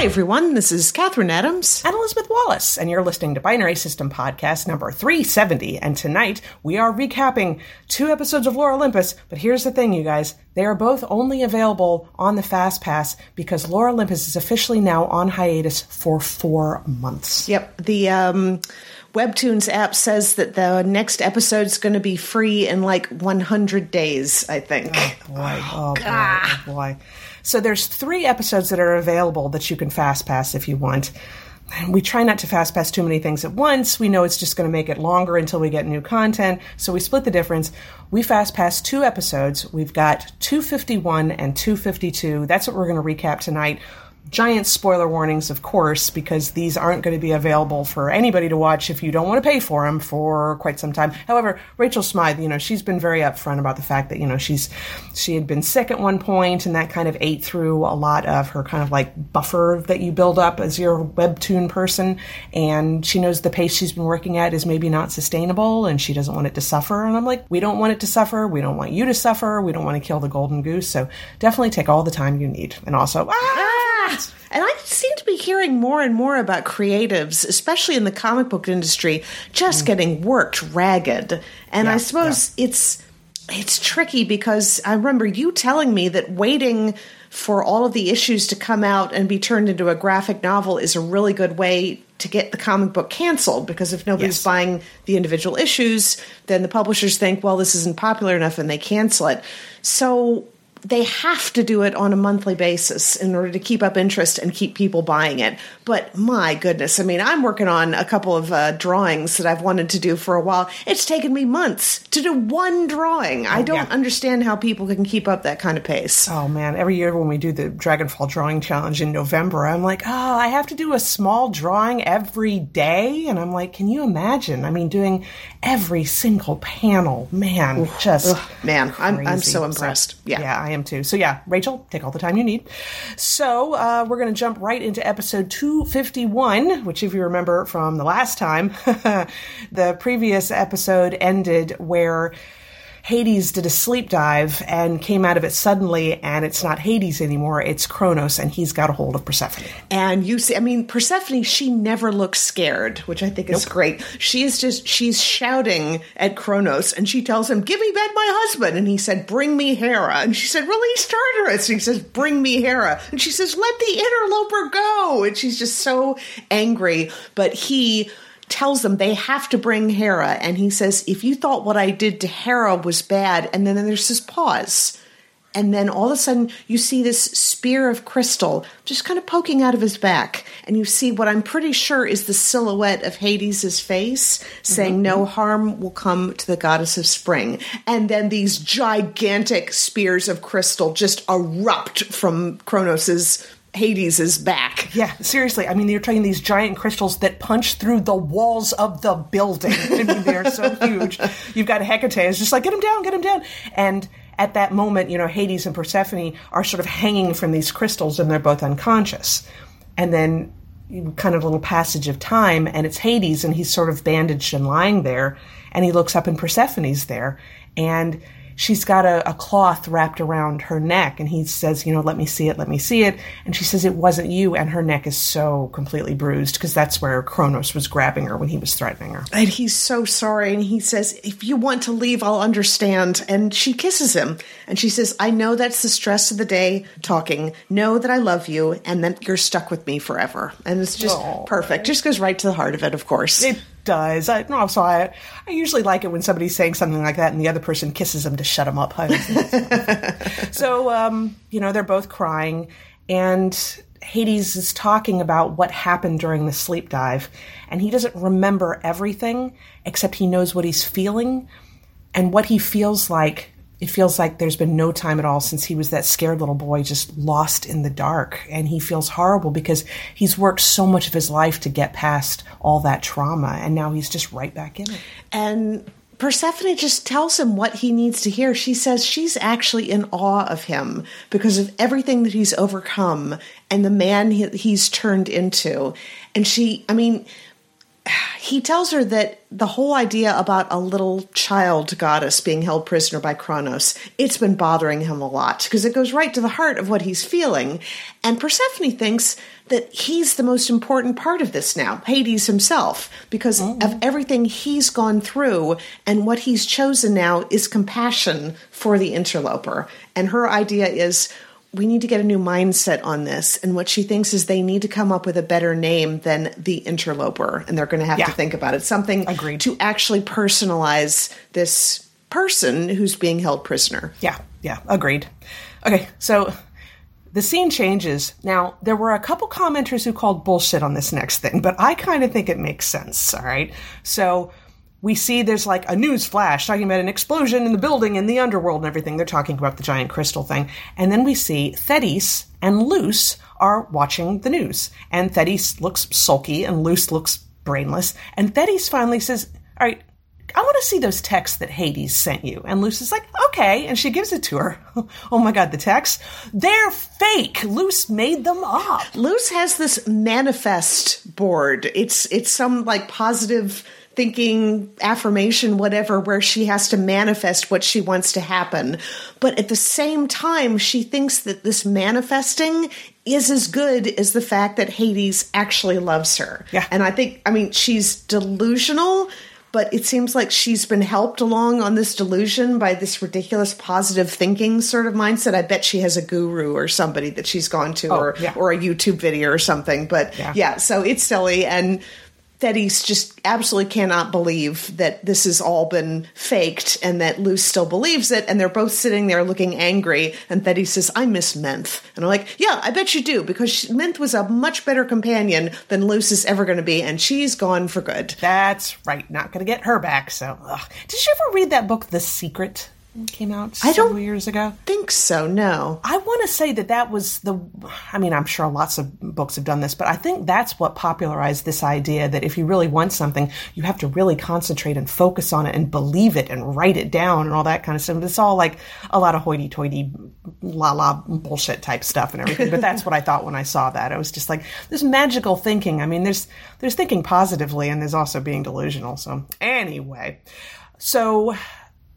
Hi, everyone. This is Catherine Adams. and Elizabeth Wallace, and you're listening to Binary System Podcast number 370. And tonight we are recapping two episodes of Lore Olympus. But here's the thing, you guys. They are both only available on the Fast Pass because Lore Olympus is officially now on hiatus for four months. Yep. The um, Webtoons app says that the next episode is going to be free in like 100 days, I think. Boy, oh boy, oh boy. So there's three episodes that are available that you can fast pass if you want. We try not to fast pass too many things at once. We know it's just going to make it longer until we get new content, so we split the difference. We fast pass two episodes. We've got 251 and 252. That's what we're going to recap tonight. Giant spoiler warnings, of course, because these aren't going to be available for anybody to watch if you don't want to pay for them for quite some time. However, Rachel Smythe, you know, she's been very upfront about the fact that you know she's she had been sick at one point, and that kind of ate through a lot of her kind of like buffer that you build up as your webtoon person, and she knows the pace she's been working at is maybe not sustainable, and she doesn't want it to suffer. And I'm like, we don't want it to suffer. We don't want you to suffer. We don't want to kill the golden goose. So definitely take all the time you need, and also. Ah! And I seem to be hearing more and more about creatives, especially in the comic book industry, just mm. getting worked ragged. And I Yeah, suppose it's it's tricky because I remember you telling me that waiting for all of the issues to come out and be turned into a graphic novel is a really good way to get the comic book canceled because if nobody's Yes. buying the individual issues, then the publishers think, well, this isn't popular enough and they cancel it. So they have to do it on a monthly basis in order to keep up interest and keep people buying it. But my goodness, I mean, I'm working on a couple of uh, drawings that I've wanted to do for a while. It's taken me months to do one drawing. I don't yeah. understand how people can keep up that kind of pace. Oh man, every year when we do the Dragonfall Drawing Challenge in November, I'm like, oh, I have to do a small drawing every day. And I'm like, can you imagine? I mean, doing every single panel, man, just. Man, I'm, I'm so impressed. Yeah. Yeah, I am too. So yeah, Rachel, take all the time you need. So uh, we're going to jump right into episode 251, which if you remember from the last time, the previous episode ended where Hades did a sleep dive and came out of it suddenly, and it's not Hades anymore, it's Kronos, and he's got a hold of Persephone. And you see, I mean, Persephone, she never looks scared, which I think is great. She is just, she's shouting at Kronos and she tells him, Give me back my husband. And he said, Bring me Hera. And she said, Release Tartarus. And he says, Bring me Hera. And she says, Let the interloper go. And she's just so angry. But he, tells them they have to bring Hera. And he says, If you thought what I did to Hera was bad, and then there's this pause. And then all of a sudden, you see this spear of crystal just kind of poking out of his back. And you see what I'm pretty sure is the silhouette of Hades' face saying, mm-hmm. No harm will come to the goddess of spring. And then these gigantic spears of crystal just erupt from Kronos's Hades' is back. Yeah, seriously. I mean, you're talking these giant crystals that punch through the walls of the building. I mean, they're so huge. You've got Hecate is just like, get him down, get him down. And at that moment, you know, Hades and Persephone are sort of hanging from these crystals and they're both unconscious. And then kind of a little passage of time and it's Hades and he's sort of bandaged and lying there and he looks up and Persephone's there and she's got a, a cloth wrapped around her neck and he says you know let me see it let me see it and she says it wasn't you and her neck is so completely bruised because that's where Kronos was grabbing her when he was threatening her And he's so sorry. And he says, If you want to leave, I'll understand. And she kisses him. And she says, I know that's the stress of the day talking. Know that I love you and that you're stuck with me forever. And it's just Aw. perfect. Just goes right to the heart of it, of course. it does I, no so I, I usually like it when somebody's saying something like that and the other person kisses them to shut them up I always think it's fun. so um, you know they're both crying and Hades is talking about what happened during the sleep dive, and he doesn't remember everything except he knows what he's feeling and what he feels like. It feels like there's been no time at all since he was that scared little boy just lost in the dark. And he feels horrible because he's worked so much of his life to get past all that trauma, and now he's just right back in it. And Persephone just tells him what he needs to hear. She says she's actually in awe of him because of everything that he's overcome and the man he, he's turned into. And she, I mean, he tells her that the whole idea about a little child goddess being held prisoner by Kronos, it's been bothering him a lot because it goes right to the heart of what he's feeling. And Persephone thinks that he's the most important part of this now, Hades himself, because mm-hmm. of everything he's gone through and what he's chosen now is compassion for the interloper. And her idea is we need to get a new mindset on this. And what she thinks is they need to come up with a better name than the interloper. And they're going to have yeah. to think about it. Something Agreed. to actually personalize this person who's being held prisoner. Yeah, yeah, agreed. Okay, so the scene changes. Now, there were a couple commenters who called bullshit on this next thing, but I kind of think it makes sense, all right? So we see there's like a news flash talking about an explosion in the building in the underworld and everything. They're talking about the giant crystal thing. And then we see Thetis and Luce are watching the news. And Thetis looks sulky and Luce looks brainless. And Thetis finally says, All right, I want to see those texts that Hades sent you. And Luce is like, okay. And she gives it to her. oh my God, the texts? They're fake. Luce made them up. Luce has this manifest board. It's, it's some like positive thinking affirmation, whatever, where she has to manifest what she wants to happen. But at the same time, she thinks that this manifesting is as good as the fact that Hades actually loves her. Yeah. And I think, I mean, she's delusional but it seems like she's been helped along on this delusion by this ridiculous positive thinking sort of mindset. I bet she has a guru or somebody that she's gone to oh, or yeah. or a YouTube video or something. But yeah. yeah, so it's silly and Thetis just absolutely cannot believe that this has all been faked and that Luce still believes it. And they're both sitting there looking angry. And Thetis says, I miss Minthe. And I'm like, yeah, I bet you do, because Minthe was a much better companion than Luce is ever going to be. And she's gone for good. That's right. Not going to get her back. So, ugh. did you ever read that book, The Secret? Came out I several don't years ago? Think so? No. I want to say that that was the. I mean, I'm sure lots of books have done this, but I think that's what popularized this idea that if you really want something, you have to really concentrate and focus on it and believe it and write it down and all that kind of stuff. It's all like a lot of hoity-toity, la la bullshit type stuff and everything. but that's what I thought when I saw that. I was just like, this magical thinking. I mean, there's there's thinking positively and there's also being delusional. So anyway, so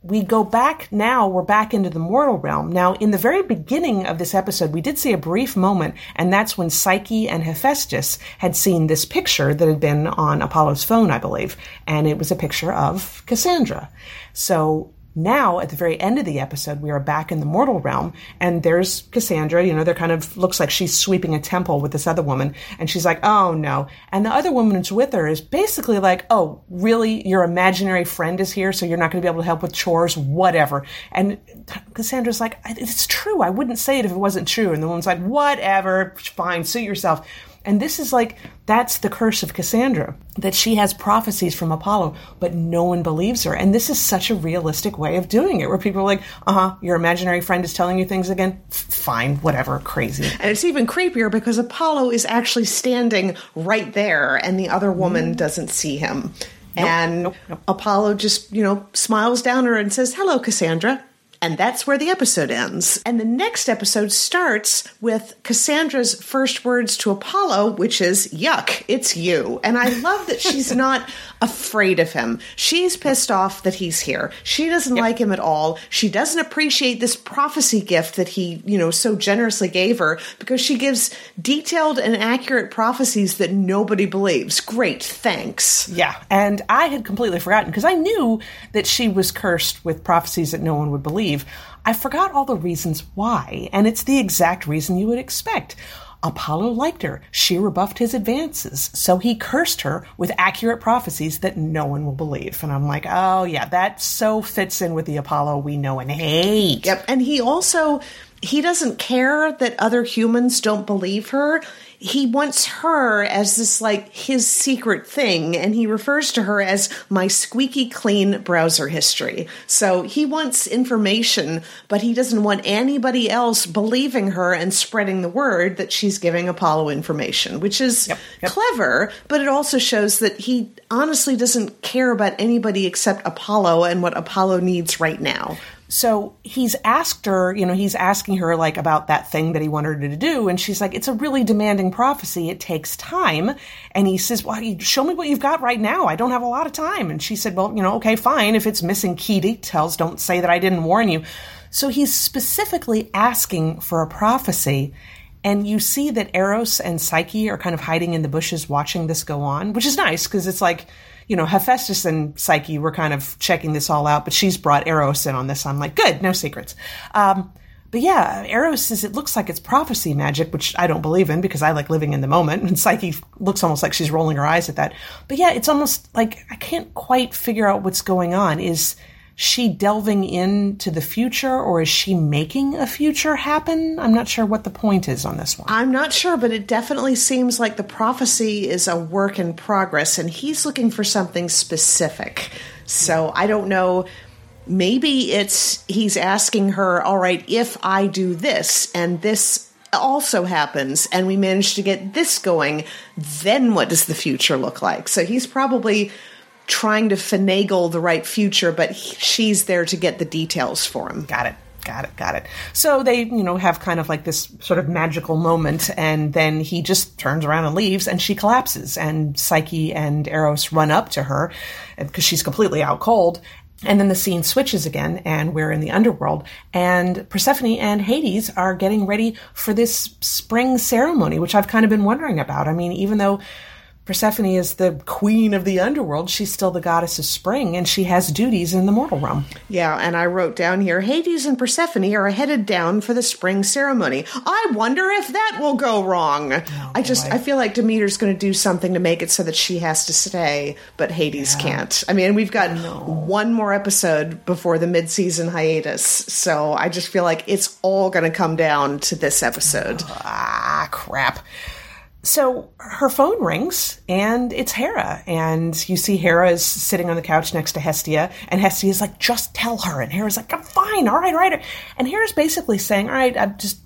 we go back now, we're back into the mortal realm. Now, in the very beginning of this episode, we did see a brief moment, and that's when Psyche and Hephaestus had seen this picture that had been on Apollo's phone, I believe, and it was a picture of Cassandra. So now at the very end of the episode we are back in the mortal realm and there's cassandra you know they're kind of looks like she's sweeping a temple with this other woman and she's like oh no. And the other woman who's with her is basically like oh really? Your imaginary friend is here so you're not going to be able to help with chores? Whatever. And cassandra's like it's true. I wouldn't say it if it wasn't true. And the woman's like whatever. Fine. Suit yourself and this is like, that's the curse of Cassandra, that she has prophecies from Apollo, but no one believes her. And this is such a realistic way of doing it, where people are like, uh huh, your imaginary friend is telling you things again. Fine, whatever, crazy. And it's even creepier because Apollo is actually standing right there and the other woman mm. doesn't see him. Nope, and nope, nope. Apollo just, you know, smiles down at her and says, Hello, Cassandra. And that's where the episode ends. And the next episode starts with Cassandra's first words to Apollo, which is, Yuck, it's you. And I love that she's not afraid of him. She's pissed off that he's here. She doesn't yep. like him at all. She doesn't appreciate this prophecy gift that he, you know, so generously gave her because she gives detailed and accurate prophecies that nobody believes. Great, thanks. Yeah. And I had completely forgotten because I knew that she was cursed with prophecies that no one would believe. I forgot all the reasons why, and it's the exact reason you would expect. Apollo liked her. She rebuffed his advances. So he cursed her with accurate prophecies that no one will believe. And I'm like, oh, yeah, that so fits in with the Apollo we know and hate. Yep. And he also, he doesn't care that other humans don't believe her he wants her as this like his secret thing and he refers to her as my squeaky clean browser history so he wants information but he doesn't want anybody else believing her and spreading the word that she's giving apollo information which is yep, yep. clever but it also shows that he honestly doesn't care about anybody except apollo and what apollo needs right now So he's asked her, you know, he's asking her like about that thing that he wanted her to do. And she's like, it's a really demanding prophecy. It takes time. And he says, well, show me what you've got right now. I don't have a lot of time. And she said, well, you know, okay, fine. If it's missing key details, don't say that I didn't warn you. So he's specifically asking for a prophecy. And you see that Eros and Psyche are kind of hiding in the bushes watching this go on, which is nice because it's like, you know, Hephaestus and Psyche were kind of checking this all out, but she's brought Eros in on this. I'm like, good, no secrets. Um, but yeah, Eros says it looks like it's prophecy magic, which I don't believe in because I like living in the moment. And Psyche looks almost like she's rolling her eyes at that. But yeah, it's almost like I can't quite figure out what's going on. Is she delving into the future or is she making a future happen? I'm not sure what the point is on this one. I'm not sure, but it definitely seems like the prophecy is a work in progress and he's looking for something specific. So I don't know. Maybe it's he's asking her, all right, if I do this and this also happens and we manage to get this going, then what does the future look like? So he's probably trying to finagle the right future, but he, she's there to get the details for him. Got it. Got it, got it. So they, you know, have kind of like this sort of magical moment, and then he just turns around and leaves, and she collapses, and Psyche and Eros run up to her because she's completely out cold. And then the scene switches again, and we're in the underworld, and Persephone and Hades are getting ready for this spring ceremony, which I've kind of been wondering about. I mean, even though Persephone is the queen of the underworld. She's still the goddess of spring, and she has duties in the mortal realm. Yeah, and I wrote down here Hades and Persephone are headed down for the spring ceremony. I wonder if that will go wrong. Oh, I just, boy. I feel like Demeter's going to do something to make it so that she has to stay, but Hades yeah. can't. I mean, we've got one more episode before the mid season hiatus, so I just feel like it's all going to come down to this episode. Ah, crap so her phone rings and it's Hera. And you see Hera is sitting on the couch next to Hestia. And Hestia is like, just tell her. And Hera's like, I'm fine. All right, all right. And Hera's basically saying, all right, I just,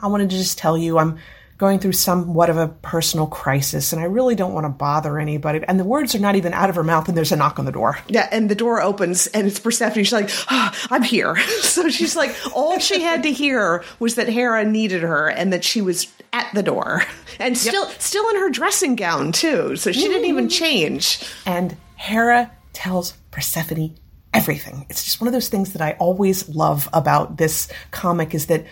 I wanted to just tell you I'm going through somewhat of a personal crisis and I really don't want to bother anybody. And the words are not even out of her mouth and there's a knock on the door. Yeah, and the door opens and it's Persephone. She's like, oh, I'm here. so she's like, all she had to hear was that Hera needed her and that she was at the door and still yep. still in her dressing gown too. So she didn't even change. And Hera tells Persephone everything. It's just one of those things that I always love about this comic is that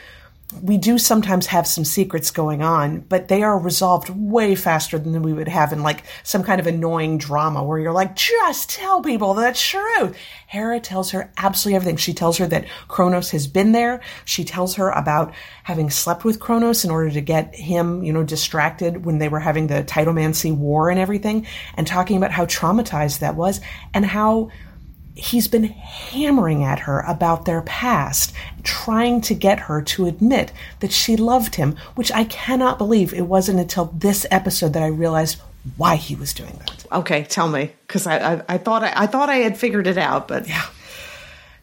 we do sometimes have some secrets going on, but they are resolved way faster than we would have in like some kind of annoying drama where you're like, just tell people the truth. Hera tells her absolutely everything. She tells her that Kronos has been there. She tells her about having slept with Kronos in order to get him, you know, distracted when they were having the Titanomachy war and everything, and talking about how traumatized that was and how he's been hammering at her about their past, trying to get her to admit that she loved him, which I cannot believe it wasn't until this episode that I realized why he was doing that. Okay, tell me, because I, I, I thought I, I thought I had figured it out, but yeah.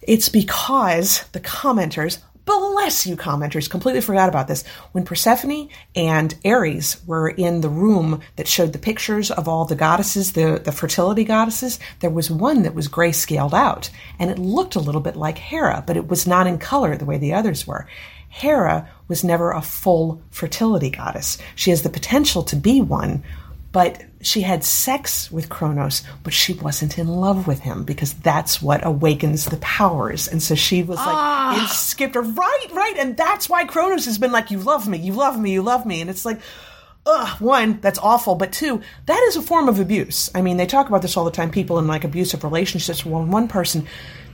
It's because the commenters bless you commenters completely forgot about this. When persephone and ares were in the room that showed the pictures of all the goddesses the, the fertility goddesses there was one that was grayscaled out and it looked a little bit like hera but it was not in color the way the others were. Hera was never a full fertility goddess. She has the potential to be one but she had sex with Kronos, but she wasn't in love with him because that's what awakens the powers. And so she was like, ah. it skipped her, right, right. And that's why Kronos has been like, you love me, you love me, you love me. And it's like, ugh, one, that's awful. But two, that is a form of abuse. I mean, they talk about this all the time. People in like abusive relationships, one person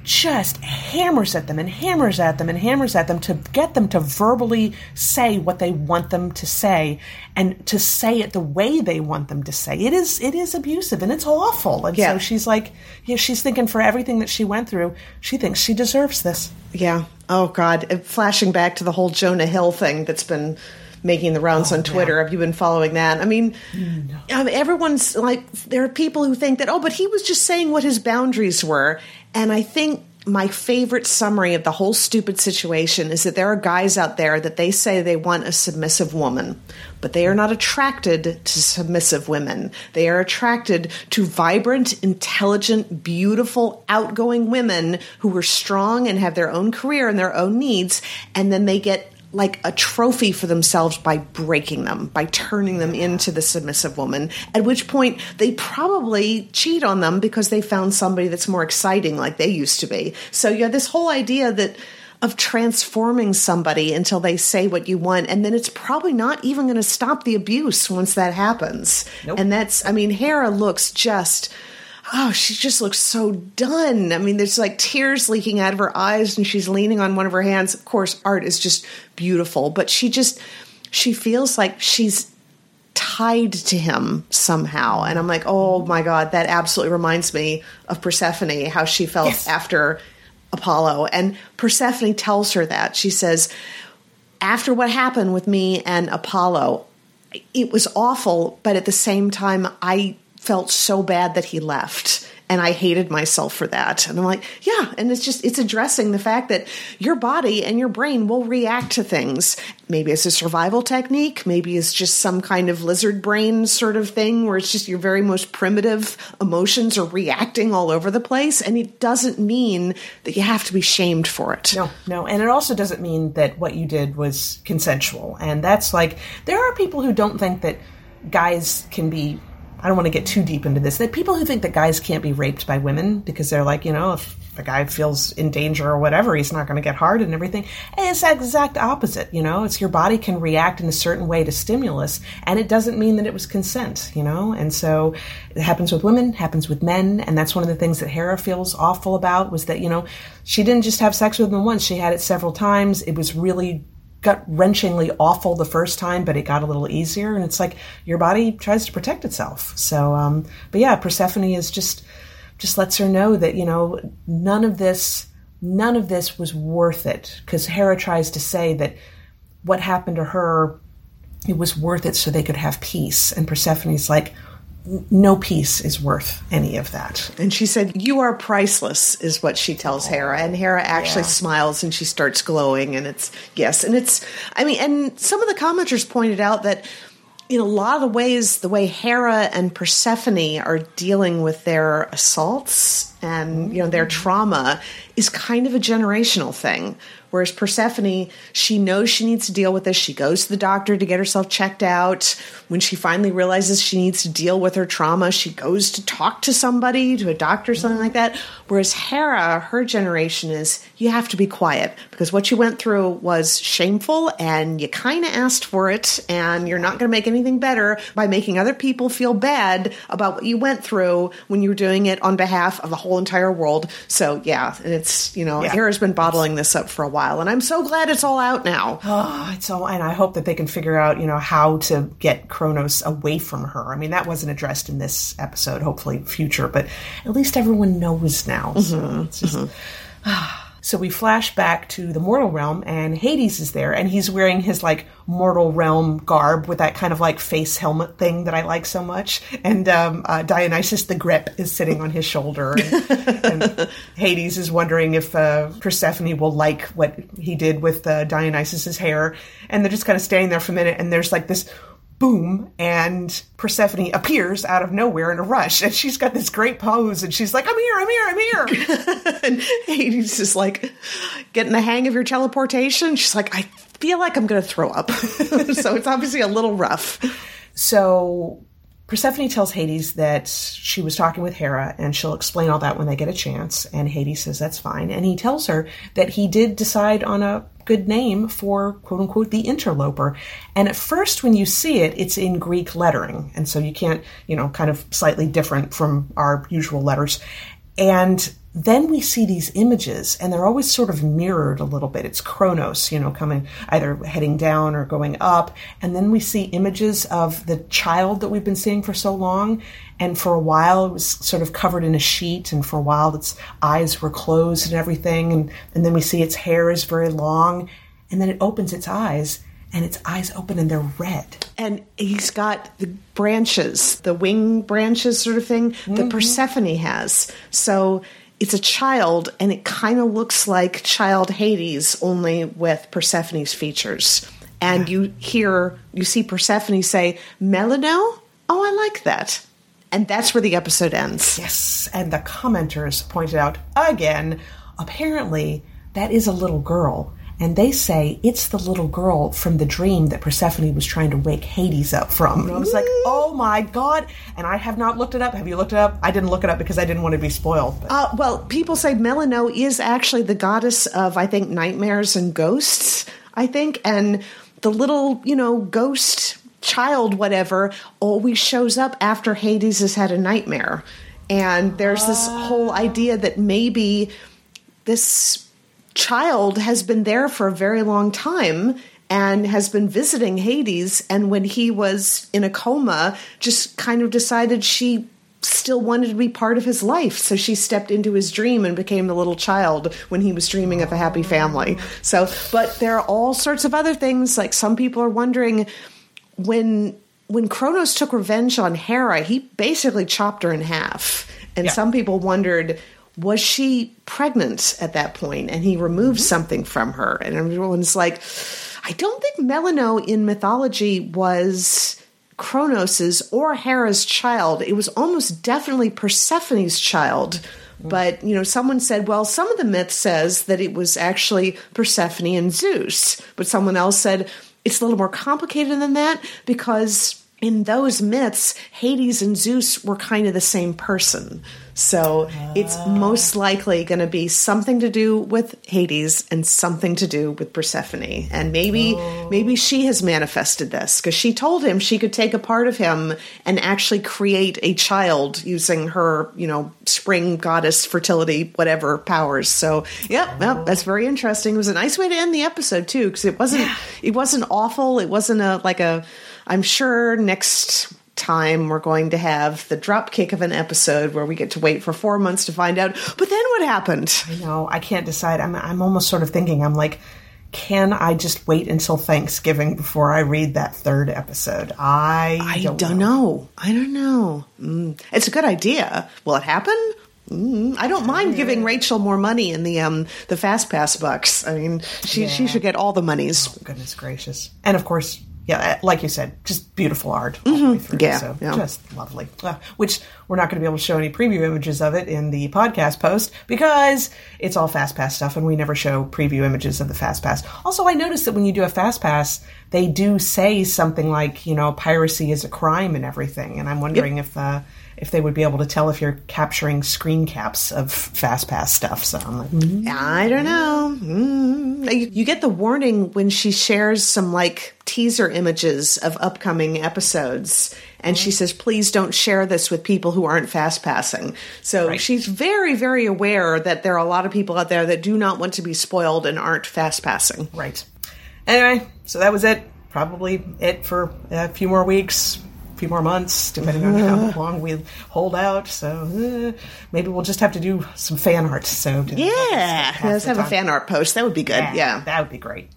just hammers at them and hammers at them and hammers at them to get them to verbally say what they want them to say and to say it the way they want them to say. It is it is abusive and it's awful. And yeah. so she's like yeah, she's thinking for everything that she went through she thinks she deserves this. Yeah. Oh god. Flashing back to the whole jonah hill thing that's been making the rounds oh, on Twitter. Yeah. Have you been following that? I mean, no. um, everyone's like, there are people who think that, oh, but he was just saying what his boundaries were. And I think my favorite summary of the whole stupid situation is that there are guys out there that they say they want a submissive woman, but they are not attracted to submissive women. They are attracted to vibrant, intelligent, beautiful, outgoing women who are strong and have their own career and their own needs, and then they get like a trophy for themselves by breaking them, by turning them into the submissive woman, at which point they probably cheat on them because they found somebody that's more exciting like they used to be. So you have this whole idea that of transforming somebody until they say what you want and then it's probably not even going to stop the abuse once that happens. Nope. And that's I mean Hera looks just oh, she just looks so done. I mean, there's like tears leaking out of her eyes and she's leaning on one of her hands. Of course, art is just beautiful, but she just, she feels like she's tied to him somehow. And I'm like, oh my God, that absolutely reminds me of Persephone, how she felt yes. after Apollo. And Persephone tells her that. She says, after what happened with me and Apollo, it was awful, but at the same time, I felt so bad that he left and I hated myself for that. And I'm like, yeah, and it's just it's addressing the fact that your body and your brain will react to things. Maybe it's a survival technique, maybe it's just some kind of lizard brain sort of thing where it's just your very most primitive emotions are reacting all over the place and it doesn't mean that you have to be shamed for it. No, no, and it also doesn't mean that what you did was consensual. And that's like there are people who don't think that guys can be I don't want to get too deep into this. That people who think that guys can't be raped by women because they're like, you know, if a guy feels in danger or whatever, he's not going to get hard and everything. And it's the exact opposite, you know. It's your body can react in a certain way to stimulus, and it doesn't mean that it was consent, you know. And so it happens with women, happens with men, and that's one of the things that Hera feels awful about was that you know she didn't just have sex with him once; she had it several times. It was really gut wrenchingly awful the first time, but it got a little easier. And it's like your body tries to protect itself. So, um, but yeah, Persephone is just just lets her know that you know none of this none of this was worth it because Hera tries to say that what happened to her it was worth it so they could have peace and Persephone's like no peace is worth any of that. And she said, You are priceless, is what she tells Hera. And Hera actually yeah. smiles and she starts glowing. And it's, yes. And it's, I mean, and some of the commenters pointed out that in a lot of ways, the way Hera and Persephone are dealing with their assaults and, you know, their trauma is kind of a generational thing Whereas Persephone, she knows she needs to deal with this. She goes to the doctor to get herself checked out. When she finally realizes she needs to deal with her trauma, she goes to talk to somebody, to a doctor, something like that. Whereas Hera, her generation is you have to be quiet because what you went through was shameful and you kind of asked for it, and you're not going to make anything better by making other people feel bad about what you went through when you were doing it on behalf of the whole entire world. So, yeah, it's, you know, yeah. Hera's been bottling this up for a while and I'm so glad it's all out now. Oh, it's all, and I hope that they can figure out, you know, how to get Kronos away from her. I mean, that wasn't addressed in this episode. Hopefully, future, but at least everyone knows now. Mm-hmm. So just, mm-hmm. So we flash back to the mortal realm, and Hades is there, and he's wearing his like mortal realm garb with that kind of like face helmet thing that I like so much. And um, uh, Dionysus the Grip is sitting on his shoulder, and, and Hades is wondering if uh, Persephone will like what he did with uh, Dionysus's hair. And they're just kind of standing there for a minute, and there's like this boom, and Persephone appears out of nowhere in a rush, and she's got this great pose, and she's like, "I'm here, I'm here, I'm here," and Hades is like getting the hang of your teleportation. She's like, "I feel like I'm going to throw up," so it's obviously a little rough. So Persephone tells Hades that she was talking with Hera and she'll explain all that when they get a chance. And Hades says that's fine. And he tells her that he did decide on a good name for quote unquote the interloper. And at first, when you see it, it's in Greek lettering. And so you can't, you know, kind of slightly different from our usual letters. And then we see these images and they're always sort of mirrored a little bit. It's Kronos, you know, coming either heading down or going up. And then we see images of the child that we've been seeing for so long. And for a while it was sort of covered in a sheet and for a while its eyes were closed and everything. And, and then we see its hair is very long and then it opens its eyes and its eyes open and they're red. And he's got the branches, the wing branches sort of thing mm-hmm. that Persephone has. So it's a child and it kind of looks like child Hades only with Persephone's features. And you hear, you see Persephone say, Melinoe? Oh, I like that. And that's where the episode ends. Yes, and the commenters pointed out again, apparently that is a little girl. And they say it's the little girl from the dream that Persephone was trying to wake Hades up from. And I was like, oh my god. And I have not looked it up. Have you looked it up? I didn't look it up because I didn't want to be spoiled. Uh, well, people say Melinoe is actually the goddess of, I think, nightmares and ghosts, I think. And the little, you know, ghost child, whatever, always shows up after Hades has had a nightmare. And there's this whole idea that maybe this child has been there for a very long time and has been visiting Hades. And when he was in a coma, just kind of decided she still wanted to be part of his life. So she stepped into his dream and became the little child when he was dreaming of a happy family. So, but there are all sorts of other things. Like some people are wondering when when Kronos took revenge on Hera, he basically chopped her in half. And Yeah. some people wondered, was she pregnant at that point? And he removed mm-hmm. something from her. And everyone's like, I don't think Melinoe in mythology was Kronos's or Hera's child. It was almost definitely Persephone's child. Mm-hmm. But, you know, someone said, well, some of the myth says that it was actually Persephone and Zeus. But someone else said it's a little more complicated than that because in those myths, Hades and Zeus were kind of the same person. So it's most likely going to be something to do with Hades and something to do with Persephone. And maybe oh. maybe she has manifested this because she told him she could take a part of him and actually create a child using her, you know, spring goddess fertility whatever powers. So, yep, yep, oh. that's very interesting. It was a nice way to end the episode too because it wasn't it wasn't awful. It wasn't a like a I'm sure next time we're going to have the dropkick of an episode where we get to wait for four months to find out. But then what happened? I know, I can't decide. I'm, I'm almost sort of thinking, I'm like, can I just wait until Thanksgiving before I read that third episode? I I don't, don't, know. I don't know. Mm. It's a good idea. Will it happen? Mm. I don't mind giving Rachel more money in the um the fast pass bucks. I mean, she she should get all the monies. Goodness gracious. And of course, yeah, like you said, just beautiful art all the way through. Mm-hmm. Yeah, so yeah. just lovely. Uh, which we're not going to be able to show any preview images of it in the podcast post because it's all fast pass stuff and we never show preview images of the fast pass. Also, I noticed that when you do a fast pass, they do say something like, you know, piracy is a crime and everything. And I'm wondering if uh, if they would be able to tell if you're capturing screen caps of fast pass stuff. So I'm like, mm. I don't know. Mm. You, you get the warning when she shares some like teaser images of upcoming episodes. And she says, please don't share this with people who aren't fast passing. So Right. she's very, very aware that there are a lot of people out there that do not want to be spoiled and aren't fast passing. Right. Anyway, so that was it. Probably it for a few more weeks, few more months, depending on how long we hold out. So uh, maybe we'll just have to do some fan art. So to- Yeah. Let's have a fan art post. That would be good. Yeah. that would be great.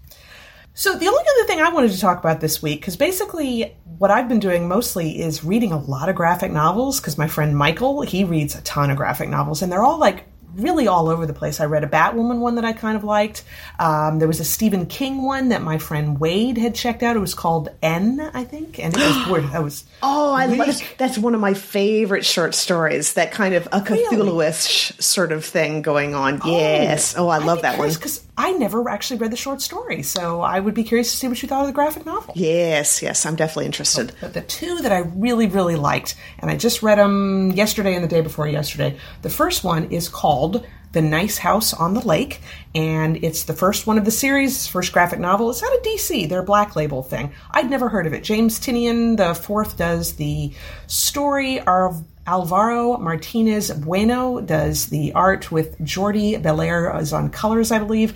So the only other thing I wanted to talk about this week, because basically what I've been doing mostly is reading a lot of graphic novels. Because my friend Michael, he reads a ton of graphic novels, and they're all like really all over the place. I read a Batwoman one that I kind of liked. Um, there was a Stephen King one that my friend Wade had checked out. It was called N, I think, and it was weird. That was Oh, I really- love that's one of my favorite short stories. That kind of a Cthulhu-ish sort of thing going on. yes. Oh, I love that one. because I never actually read the short story, so I would be curious to see what you thought of the graphic novel. Yes, yes, I'm definitely interested. But the two that I really, really liked, and I just read them yesterday and the day before yesterday. The first one is called The Nice House on the Lake, and it's the first one of the series, first graphic novel. It's out of DC, their black label thing. I'd never heard of it. James Tynion, the fourth, does the story. Ar- Alvaro Martinez Bueno does the art with Jordie Bellaire is on colors, I believe.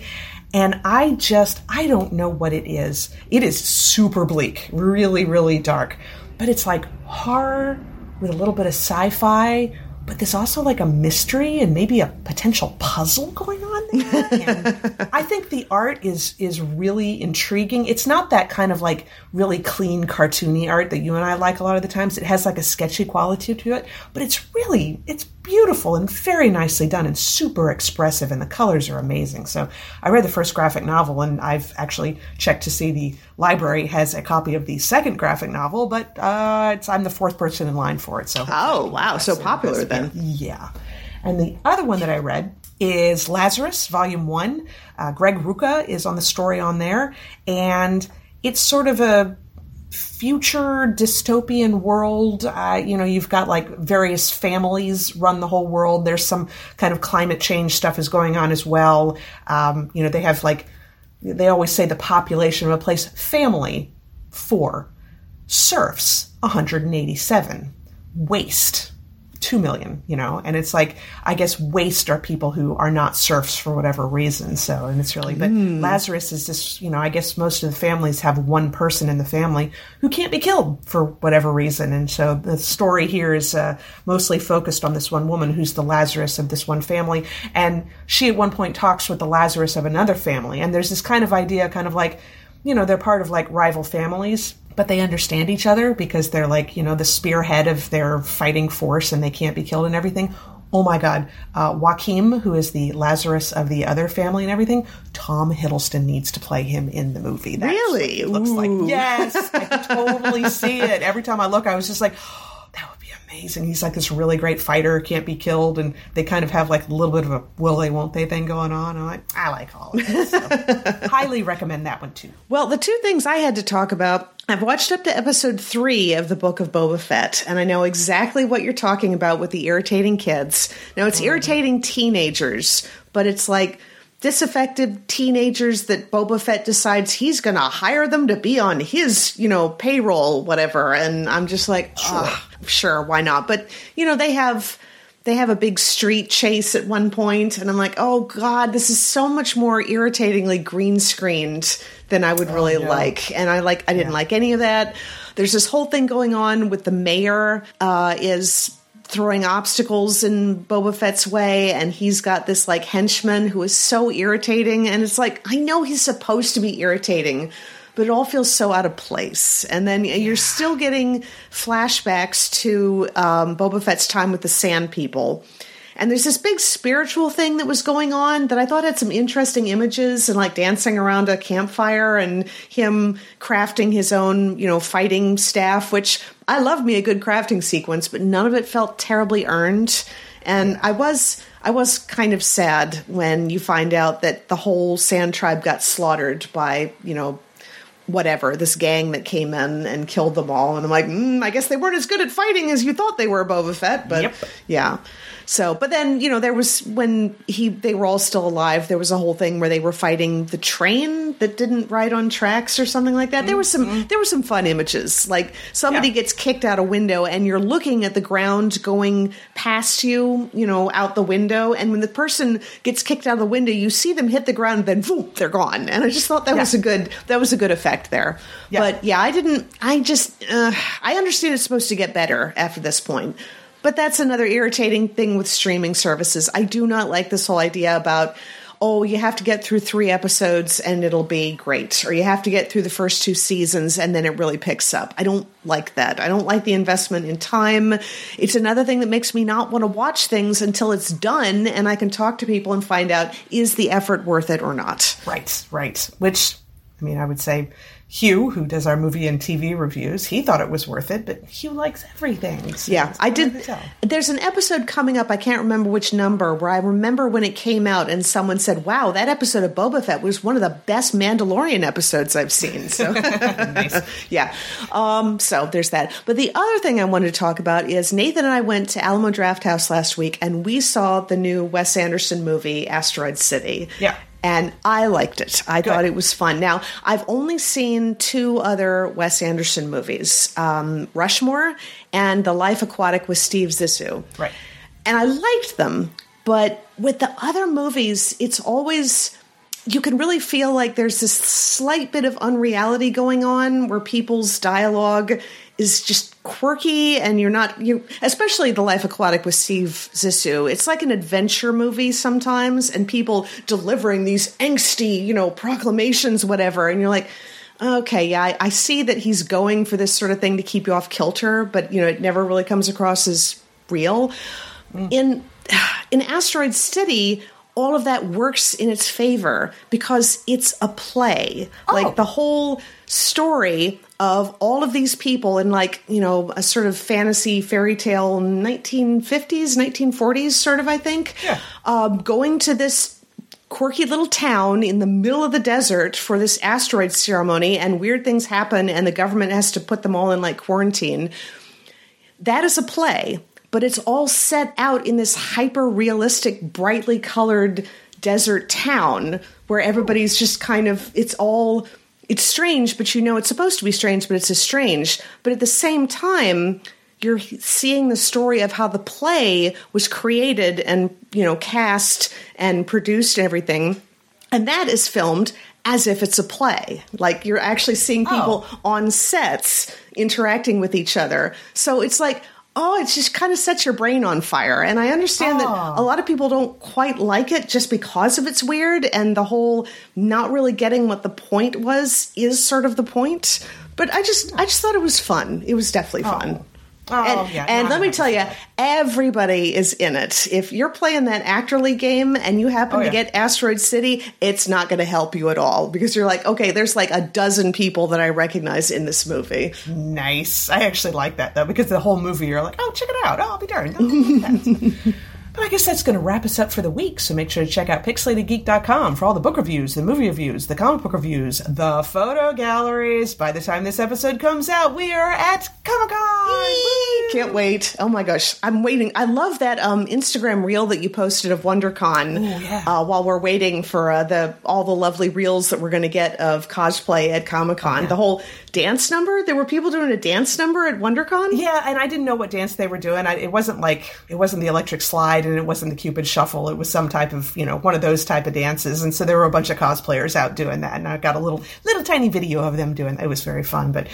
And I just, I don't know what it is. It is super bleak, really, really dark. But it's like horror with a little bit of sci fi, but there's also like a mystery and maybe a potential puzzle going on I think the art is is really intriguing. It's not that kind of like really clean cartoony art that you and I like a lot of the times. It has like a sketchy quality to it, but it's really it's beautiful and very nicely done and super expressive, and the colors are amazing. So I read the first graphic novel, and I've actually checked to see the library has a copy of the second graphic novel, but uh, I'm the fourth person in line for it. So oh wow, so popular then. Yeah. And the other one that I read is Lazarus, Volume One. Uh, Greg Rucka is on the story on there, and it's sort of a future dystopian world. Uh, you know, you've got like various families run the whole world. There's some kind of climate change stuff is going on as well. Um, you know, they have like they always say the population of a place family four serfs 187 waste 2 million, you know, and it's like, I guess waste are people who are not serfs for whatever reason. So, and it's really, but mm. Lazarus is just, you know, I guess most of the families have one person in the family who can't be killed for whatever reason. And so the story here is uh, mostly focused on this one woman who's the Lazarus of this one family. And she at one point talks with the Lazarus of another family. And there's this kind of idea, kind of like, you know, they're part of like rival families but they understand each other because they're like you know the spearhead of their fighting force and they can't be killed and everything. Oh my god. Uh, Joacquim who is the lazarus of the other family and everything tom hiddleston needs to play him in the movie. That's really? looks like. Yes i totally see it. Every time i look i was just like amazing. He's like this really great fighter, can't be killed, and they kind of have like a little bit of a will they, won't they thing going on. I'm like, I like all of it. So highly recommend that one too. Well, the two things I had to talk about I've watched up to episode three of the Book of Boba Fett, and I know exactly what you're talking about with the irritating kids. Now, it's oh. irritating teenagers, but it's like disaffected teenagers that Boba Fett decides he's going to hire them to be on his, you know, payroll, whatever. And I'm just like, sure sure, why not? But you know, they have they have a big street chase at one point, and I'm like, oh god, this is so much more irritatingly green screened than I would oh, really like. And I like I didn't yeah. like any of that. There's this whole thing going on with the mayor uh, is throwing obstacles in Boba Fett's way, and he's got this like henchman who is so irritating, and it's like I know he's supposed to be irritating but it all feels so out of place. And then you're still getting flashbacks to um, Boba Fett's time with the Sand People. And there's this big spiritual thing that was going on that I thought had some interesting images and like dancing around a campfire and him crafting his own, you know, fighting staff, which I love me a good crafting sequence, but none of it felt terribly earned. And I was I was kind of sad when you find out that the whole sand tribe got slaughtered by, you know, whatever this gang that came in and killed them all and i'm like mm, i guess they weren't as good at fighting as you thought they were boba fett but yep. yeah so, but then you know there was when he they were all still alive. There was a whole thing where they were fighting the train that didn't ride on tracks or something like that. Mm-hmm. There was some mm-hmm. there were some fun images. Like somebody yeah. gets kicked out a window and you're looking at the ground going past you, you know, out the window. And when the person gets kicked out of the window, you see them hit the ground, and then they're gone. And I just thought that yeah. was a good that was a good effect there. Yeah. But yeah, I didn't. I just uh, I understand it's supposed to get better after this point. But that's another irritating thing with streaming services. I do not like this whole idea about, oh, you have to get through three episodes and it'll be great, or you have to get through the first two seasons and then it really picks up. I don't like that. I don't like the investment in time. It's another thing that makes me not want to watch things until it's done and I can talk to people and find out is the effort worth it or not. Right, right. Which, I mean, I would say Hugh, who does our movie and TV reviews, he thought it was worth it, but Hugh likes everything. So yeah, I did. There's an episode coming up, I can't remember which number, where I remember when it came out and someone said, wow, that episode of Boba Fett was one of the best Mandalorian episodes I've seen. So, yeah. Um, so there's that. But the other thing I wanted to talk about is Nathan and I went to Alamo Drafthouse last week and we saw the new Wes Anderson movie, Asteroid City. Yeah and I liked it. I Good. thought it was fun. Now, I've only seen two other Wes Anderson movies um, Rushmore and The Life Aquatic with Steve Zissou. Right. And I liked them, but with the other movies, it's always you can really feel like there's this slight bit of unreality going on where people's dialogue is just quirky and you're not you especially the life aquatic with steve zissou it's like an adventure movie sometimes and people delivering these angsty you know proclamations whatever and you're like okay yeah I, I see that he's going for this sort of thing to keep you off kilter but you know it never really comes across as real hmm. in in Asteroid City, all of that works in its favor because it's a play. Oh. Like the whole story of all of these people in like, you know, a sort of fantasy fairy tale 1950s, 1940s sort of, I think. Yeah. Um, going to this quirky little town in the middle of the desert for this asteroid ceremony and weird things happen and the government has to put them all in like quarantine that is a play, but it's all set out in this hyper realistic, brightly colored desert town where everybody's just kind of, it's all, it's strange, but you know it's supposed to be strange, but it's a strange. But at the same time, you're seeing the story of how the play was created and, you know, cast and produced and everything. And that is filmed as if it's a play. Like you're actually seeing oh. people on sets interacting with each other. So it's like, oh, it just kind of sets your brain on fire. And I understand that oh. a lot of people don't quite like it just because of it's weird and the whole not really getting what the point was is sort of the point. But I just I just thought it was fun. It was definitely oh. fun. Oh, Oh, and yeah, and let me tell you, everybody is in it. If you're playing that Actorle game and you happen Oh, to yeah. get Asteroid City, it's not going to help you at all because you're like, okay, there's like a dozen people that I recognize in this movie. Nice. I actually like that though because the whole movie you're like, oh, check it out. Oh, I'll be darned. Oh, look at that. But I guess that's going to wrap us up for the week. So make sure to check out pixelatedgeek.com for all the book reviews, the movie reviews, the comic book reviews, the photo galleries. By the time this episode comes out, we are at Comic Con. Can't wait. Oh my gosh. I'm waiting. I love that um, Instagram reel that you posted of WonderCon yeah. uh, while we're waiting for uh, the all the lovely reels that we're going to get of cosplay at Comic Con. The whole dance number. There were people doing a dance number at WonderCon. Yeah, and I didn't know what dance they were doing. I, it wasn't like it wasn't the electric slide and it wasn't the Cupid shuffle. It was some type of you know one of those type of dances. And so there were a bunch of cosplayers out doing that, and I got a little little tiny video of them doing. It was very fun. But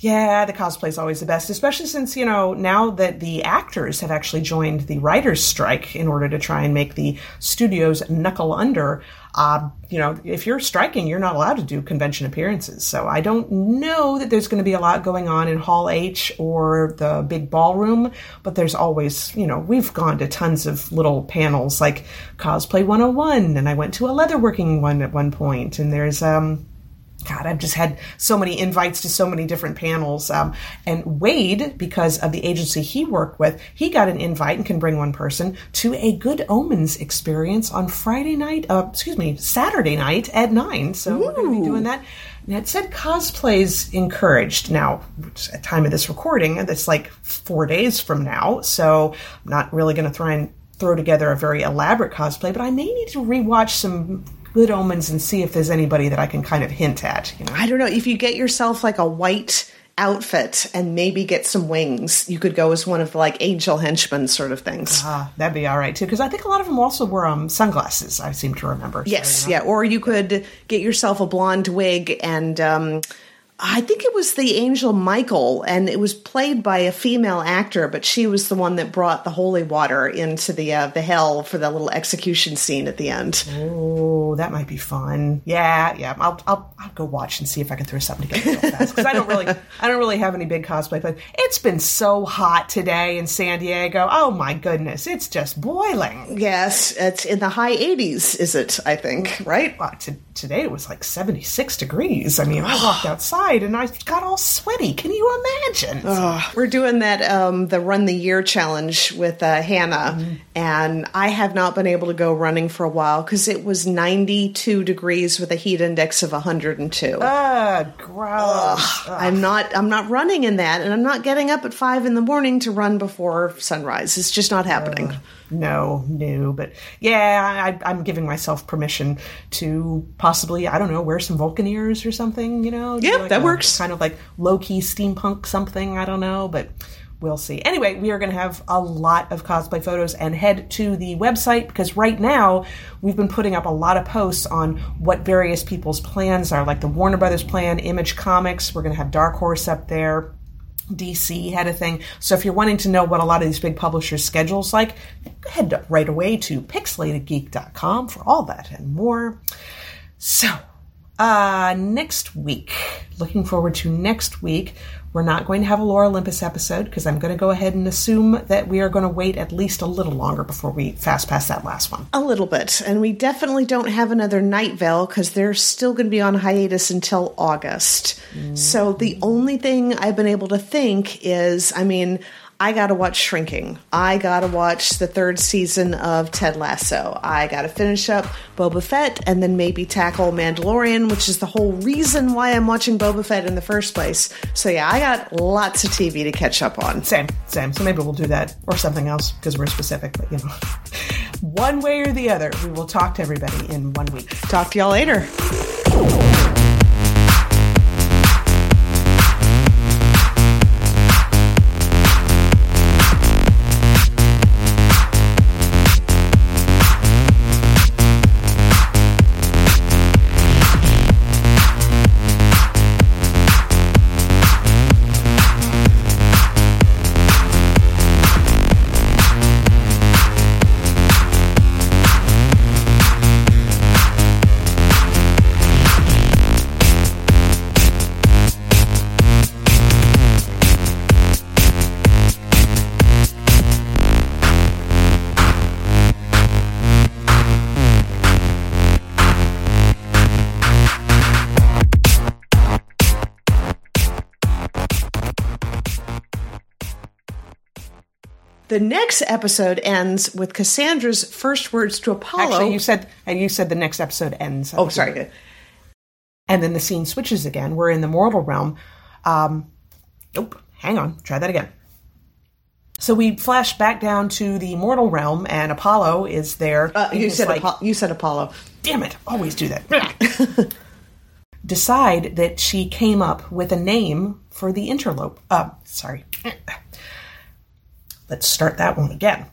yeah, the cosplay is always the best, especially since you know now that the actors have actually joined the writers' strike in order to try and make the studios knuckle under. Uh, you know, if you're striking, you're not allowed to do convention appearances. So I don't know that there's going to be a lot going on in Hall H or the big ballroom, but there's always, you know, we've gone to tons of little panels like Cosplay 101, and I went to a leatherworking one at one point, and there's, um, God, I've just had so many invites to so many different panels. Um, and Wade, because of the agency he worked with, he got an invite and can bring one person to a Good Omens experience on Friday night, uh, excuse me, Saturday night at nine. So we're going to be doing that. And it said cosplays encouraged. Now, at time of this recording, that's like four days from now. So I'm not really going to try and throw together a very elaborate cosplay, but I may need to rewatch some Good Omens and see if there's anybody that I can kind of hint at. You know? I don't know if you get yourself like a white outfit and maybe get some wings, you could go as one of the like angel henchmen sort of things. Ah, that'd be all right too, because I think a lot of them also wear um, sunglasses. I seem to remember. So, Yes, you know. yeah. Or you could get yourself a blonde wig and um I think it was the angel Michael, and it was played by a female actor, but she was the one that brought the holy water into the uh, the hell for the little execution scene at the end. Oh, that might be fun. Yeah, yeah. I'll, I'll, I'll go watch and see if I can throw something together because I don't really, I don't really have any big cosplay plans. It's been so hot today in San Diego. Oh my goodness, it's just boiling. Yes, it's in the high 80s, is it? I think, right? Wow, t- today it was like seventy six degrees. I mean, I walked outside and I got all sweaty. Can you imagine? We're doing that um, the run the year challenge with uh, Hannah, and I have not been able to go running for a while because it was 92 degrees with a heat index of 102. Ah, gross. I'm not I'm not running in that, and I'm not getting up at five in the morning to run before sunrise. It's just not happening. No, new, but yeah, I, I'm giving myself permission to possibly, I don't know, wear some Vulcan ears or something. You know, Yeah, that a- works. Kind of like low key steampunk something. I don't know, but we'll see. Anyway, we are going to have a lot of cosplay photos and head to the website because right now we've been putting up a lot of posts on what various people's plans are, like the Warner Brothers plan, Image Comics. We're going to have Dark Horse up there. DC had a thing. So if you're wanting to know what a lot of these big publishers' schedules like, head right away to pixelatedgeek.com for all that and more. So, Uh, next week, looking forward to next week. We're not going to have a Lore Olympus episode because I'm going to go ahead and assume that we are going to wait at least a little longer before we fast pass that last one. A little bit. And we definitely don't have another Night Vale because they're still going to be on hiatus until August. So the only thing I've been able to think is I mean, I got to watch Shrinking. I got to watch the third season of Ted Lasso. I got to finish up Boba Fett and then maybe tackle Mandalorian, which is the whole reason why I'm watching Boba Fett in the first place. So yeah, I got lots of TV to catch up on. Same, same. So maybe we'll do that or something else because we're specific, but you know. one way or the other, we will talk to everybody in one week. Talk to y'all later. The next episode ends with Cassandra's first words to Apollo. Actually, you said and you said the next episode ends. oh, sorry. Good. And then the scene switches again. We're in the mortal realm. Um, nope. Hang on. Try that again. So we flash back down to the mortal realm, and Apollo is there. Uh, you said like- Apo- you said Apollo. damn it, always do that. Decide that she came up with a name for the interlope. Uh, sorry. Let's start that one again.